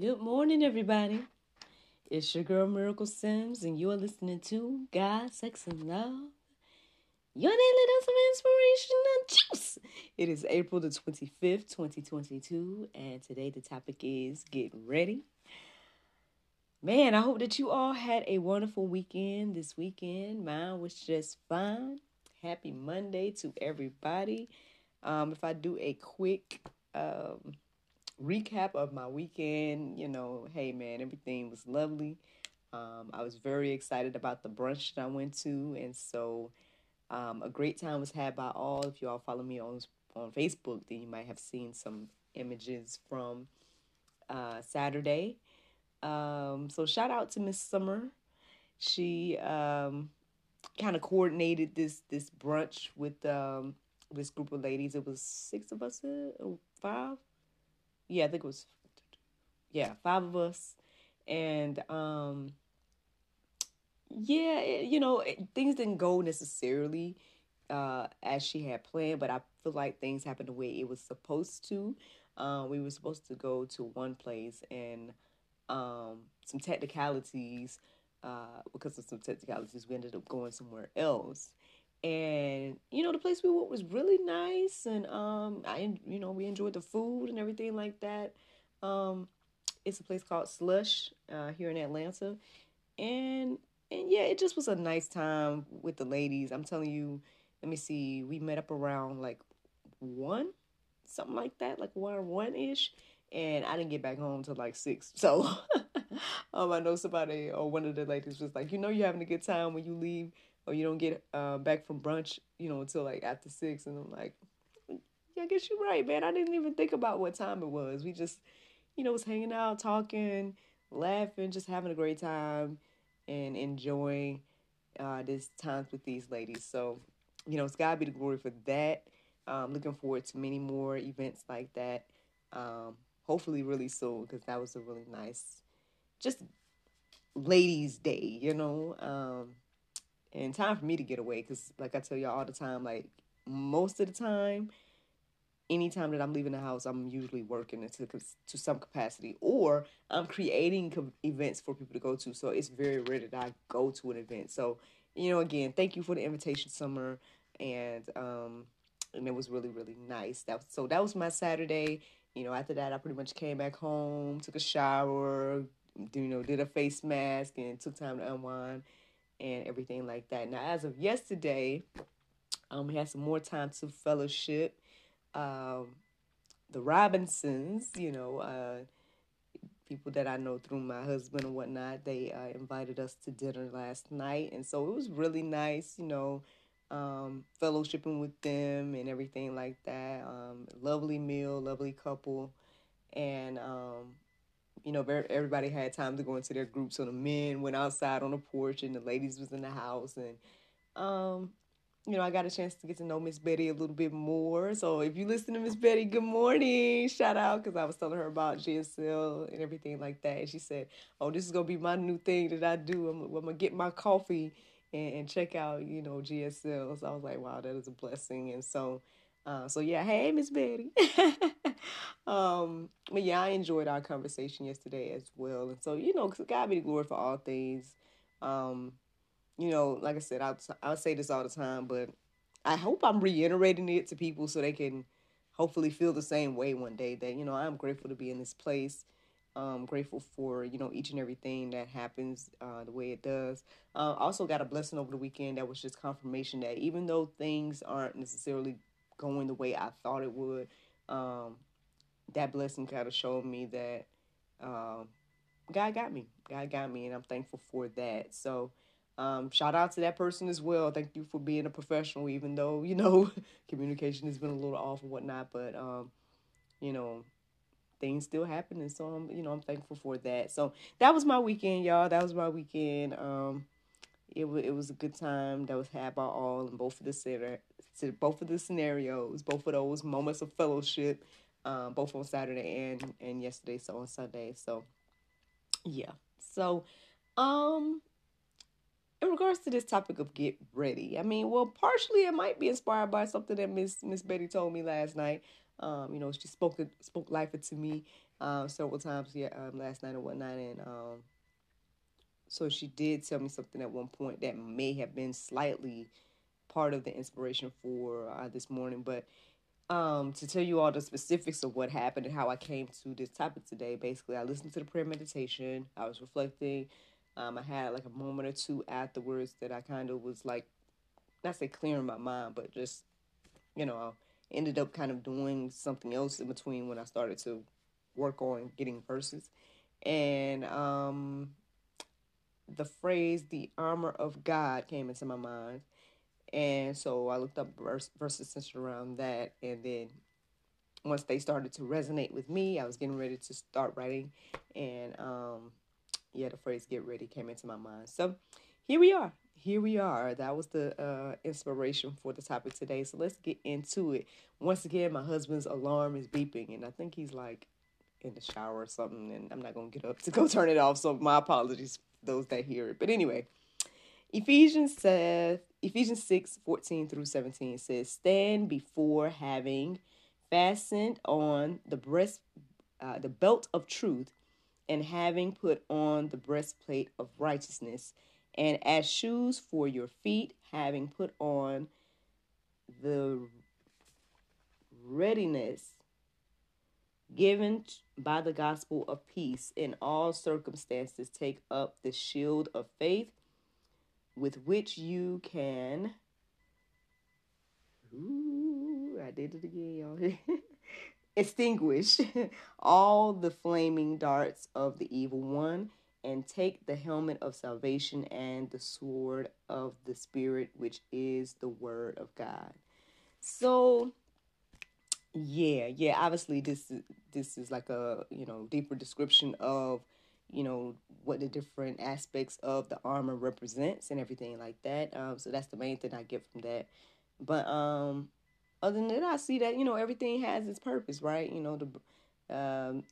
Good morning, everybody. It's your girl Miracle Sims, and you are listening to God, Sex, and Love. Your daily dose of inspiration and juice. It is April the 25th, 2022, and today the topic is getting Ready. Man, I hope that you all had a wonderful weekend this weekend. Mine was just fine. Happy Monday to everybody. Um, if I do a quick um, recap of my weekend, you know, hey man, everything was lovely. Um, I was very excited about the brunch that I went to, and so um, a great time was had by all. If you all follow me on on Facebook, then you might have seen some images from uh, Saturday. Um, so shout out to Miss Summer. She um, kind of coordinated this this brunch with um, this group of ladies. It was six of us, uh, five yeah, I think it was yeah, five of us. And um yeah, it, you know, it, things didn't go necessarily uh as she had planned, but I feel like things happened the way it was supposed to. Um we were supposed to go to one place and um some technicalities uh because of some technicalities we ended up going somewhere else and you know the place we went was really nice and um i you know we enjoyed the food and everything like that. Um it's a place called slush uh here in atlanta. And and yeah it just was a nice time with the ladies. I'm telling you let me see we met up around like one something like that like one one ish and i didn't get back home till like six so um i know somebody or one of the ladies was like you know you're having a good time when you leave or you don't get uh, back from brunch, you know, until like after six. And I'm like, yeah, I guess you're right, man. I didn't even think about what time it was. We just, you know, was hanging out, talking, laughing, just having a great time and enjoying uh, this times with these ladies. So, you know, it's gotta be the glory for that. Um, looking forward to many more events like that. Um, hopefully, really soon because that was a really nice, just ladies' day, you know. Um, and time for me to get away because like i tell y'all all the time like most of the time anytime that i'm leaving the house i'm usually working into to some capacity or i'm creating co- events for people to go to so it's very rare that i go to an event. So you know again thank you for the invitation summer and um and it was really really nice. That was, so that was my saturday. You know after that i pretty much came back home took a shower you know did a face mask and took time to unwind and everything like that. Now, as of yesterday, um, we had some more time to fellowship. Um, the Robinsons, you know, uh, people that I know through my husband and whatnot, they uh, invited us to dinner last night, and so it was really nice, you know, um, fellowshipping with them and everything like that. Um, lovely meal, lovely couple, and um, you know, everybody had time to go into their groups. So the men went outside on the porch, and the ladies was in the house. And, um, you know, I got a chance to get to know Miss Betty a little bit more. So if you listen to Miss Betty, good morning, shout out, because I was telling her about GSL and everything like that. And she said, "Oh, this is gonna be my new thing that I do. I'm, I'm gonna get my coffee and, and check out, you know, GSL." So I was like, "Wow, that is a blessing." And so Uh, so yeah, hey Miss Betty. um, but yeah, I enjoyed our conversation yesterday as well, and so you know, God be the glory for all things. Um, you know, like I said, I'll I'll say this all the time, but I hope I'm reiterating it to people so they can hopefully feel the same way one day. That you know, I'm grateful to be in this place. Um, grateful for you know each and everything that happens uh, the way it does. Uh, also got a blessing over the weekend that was just confirmation that even though things aren't necessarily going the way I thought it would, um, that blessing kind of showed me that um, God got me. God got me, and I'm thankful for that. So. Um, shout out to that person as well. Thank you for being a professional, even though you know communication has been a little off and whatnot. But um, you know, things still happen, and so I'm you know I'm thankful for that. So that was my weekend, y'all. That was my weekend. Um, it was it was a good time that was had by all in both of the both of the scenarios, both of those moments of fellowship, um, both on Saturday and and yesterday, so on Sunday. So yeah, so um in regards to this topic of get ready, I mean, well, partially it might be inspired by something that Miss Miss Betty told me last night. Um, you know, she spoke spoke life to me um, several times yeah, um, last night and whatnot, and um, so she did tell me something at one point that may have been slightly part of the inspiration for uh, this morning, but um, to tell you all the specifics of what happened and how I came to this topic today, basically, I listened to the prayer meditation. I was reflecting um, I had like a moment or two afterwards that I kind of was like, not say clearing my mind, but just, you know, I ended up kind of doing something else in between when I started to work on getting verses. And um, the phrase, the armor of God, came into my mind. And so I looked up verse, verses centered around that. And then once they started to resonate with me, I was getting ready to start writing. And, um, yeah, the phrase get ready came into my mind. So here we are. Here we are. That was the uh, inspiration for the topic today. So let's get into it. Once again, my husband's alarm is beeping, and I think he's like in the shower or something, and I'm not going to get up to go turn it off. So my apologies those that hear it. But anyway, Ephesians says, Ephesians 6 14 through 17 says, Stand before having fastened on the breast, uh, the belt of truth and having put on the breastplate of righteousness, and as shoes for your feet, having put on the readiness given by the gospel of peace. In all circumstances, take up the shield of faith with which you can. Ooh, I did it again, y'all. extinguish all the flaming darts of the evil one and take the helmet of salvation and the sword of the spirit which is the word of god so yeah yeah obviously this this is like a you know deeper description of you know what the different aspects of the armor represents and everything like that um so that's the main thing i get from that but um other than that, I see that you know everything has its purpose, right? You know the um,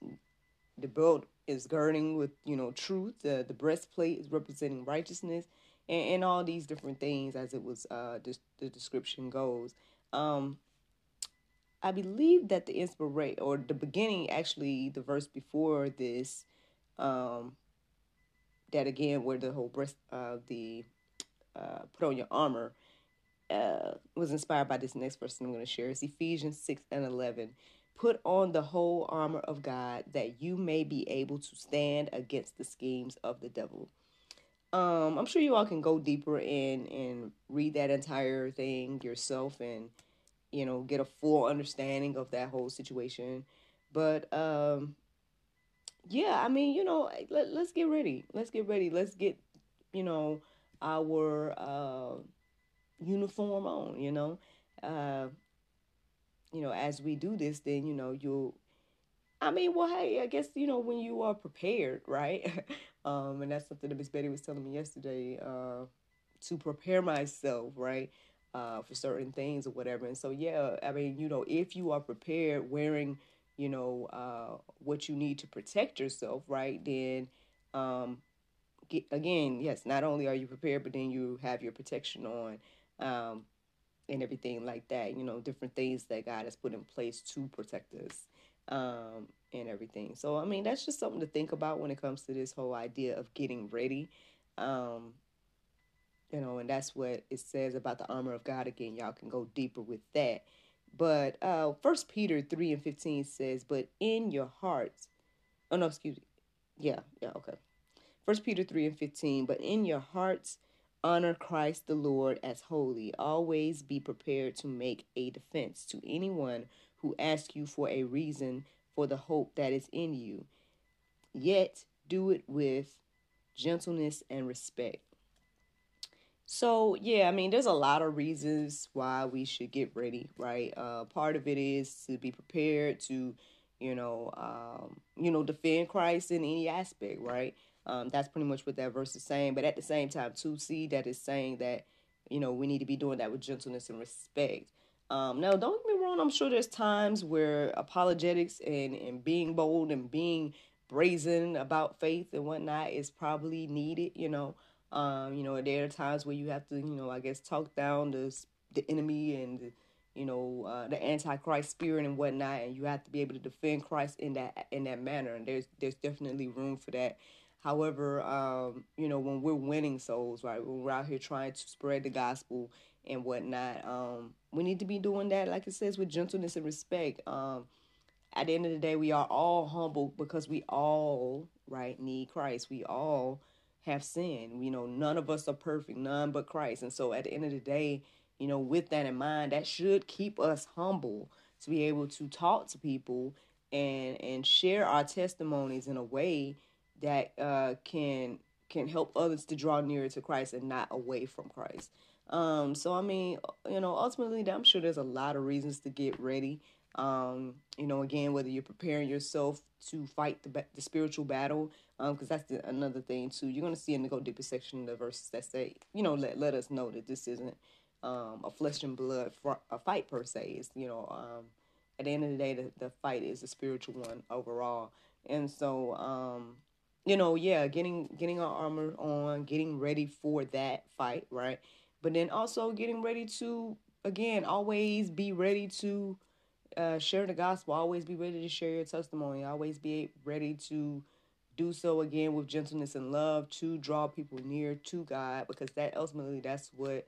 the belt is girding with you know truth. The the breastplate is representing righteousness, and, and all these different things as it was uh the, the description goes. Um, I believe that the inspiration or the beginning, actually, the verse before this, um, that again where the whole breast uh the uh put on your armor uh, was inspired by this next person I'm going to share. It's Ephesians 6 and 11. Put on the whole armor of God that you may be able to stand against the schemes of the devil. Um, I'm sure you all can go deeper in and read that entire thing yourself and, you know, get a full understanding of that whole situation. But, um, yeah, I mean, you know, let, let's get ready. Let's get ready. Let's get, you know, our, uh, uniform on, you know. Uh, you know, as we do this, then, you know, you'll, I mean, well, hey, I guess, you know, when you are prepared, right? um, and that's something that Miss Betty was telling me yesterday, uh, to prepare myself, right? Uh, for certain things or whatever. And so, yeah, I mean, you know, if you are prepared wearing, you know, uh, what you need to protect yourself, right, then, um, get, again, yes, not only are you prepared, but then you have your protection on. Um, and everything like that. You know, different things that God has put in place to protect us um, and everything. So, I mean, that's just something to think about when it comes to this whole idea of getting ready. Um, you know, and that's what it says about the armor of God. Again, y'all can go deeper with that. But uh First Peter three and fifteen says, "But in your hearts, oh no, excuse me, yeah, yeah, okay. First Peter three and fifteen, but in your hearts." Honor Christ the Lord as holy. Always be prepared to make a defense to anyone who asks you for a reason for the hope that is in you. Yet do it with gentleness and respect. So, yeah, I mean, there's a lot of reasons why we should get ready, right? Uh, part of it is to be prepared to, you know, um, you know, defend Christ in any aspect, right? Um, that's pretty much what that verse is saying. But at the same time, to see that is saying that, you know, we need to be doing that with gentleness and respect. Um, now, don't get me wrong. I'm sure there's times where apologetics and, and being bold and being brazen about faith and whatnot is probably needed. You know, um, you know, there are times where you have to, you know, I guess talk down the the enemy and you know uh, the antichrist spirit and whatnot, and you have to be able to defend Christ in that in that manner. And there's there's definitely room for that. However, um, you know, when we're winning souls, right, when we're out here trying to spread the gospel and whatnot, um, we need to be doing that, like it says, with gentleness and respect. Um, at the end of the day, we are all humble because we all, right, need Christ. We all have sinned. You know, none of us are perfect, none but Christ. And so at the end of the day, you know, with that in mind, that should keep us humble to be able to talk to people and and share our testimonies in a way that uh, can can help others to draw nearer to Christ and not away from Christ. Um, so I mean, you know, ultimately, I'm sure there's a lot of reasons to get ready. Um, you know, again, whether you're preparing yourself to fight the the spiritual battle, because um, that's the, another thing too. You're gonna see in the go deeper section of the verses that say, you know, let let us know that this isn't um, a flesh and blood fr- a fight per se. It's you know, um, at the end of the day, the, the fight is a spiritual one overall, and so um, you know, yeah, getting getting our armor on, getting ready for that fight, right? But then also getting ready to again always be ready to uh, share the gospel. Always be ready to share your testimony. Always be ready to do so again with gentleness and love to draw people near to God because that ultimately that's what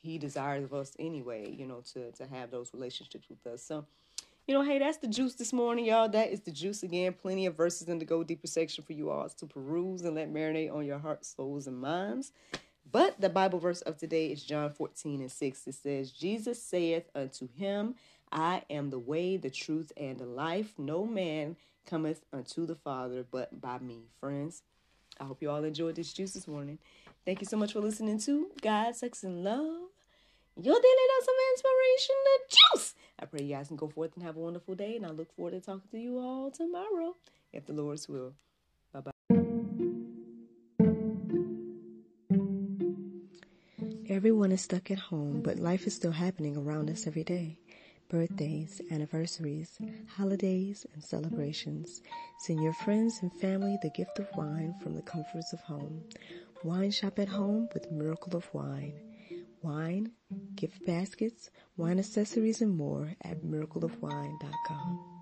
He desires of us anyway. You know, to to have those relationships with us. So you know, hey, that's the juice this morning, y'all. That is the juice again. Plenty of verses in the Go Deeper section for you all to peruse and let marinate on your hearts, souls, and minds. But the Bible verse of today is John 14 and 6. It says, Jesus saith unto him, I am the way, the truth, and the life. No man cometh unto the Father but by me. Friends, I hope you all enjoyed this juice this morning. Thank you so much for listening to God, Sex, and Love. Your daily dose of inspiration, the juice. I pray you guys can go forth and have a wonderful day, and I look forward to talking to you all tomorrow, if the Lord's will. Bye bye. Everyone is stuck at home, but life is still happening around us every day. Birthdays, anniversaries, holidays, and celebrations. Send your friends and family the gift of wine from the comforts of home. Wine shop at home with Miracle of Wine wine, gift baskets, wine accessories, and more at miracleofwine.com.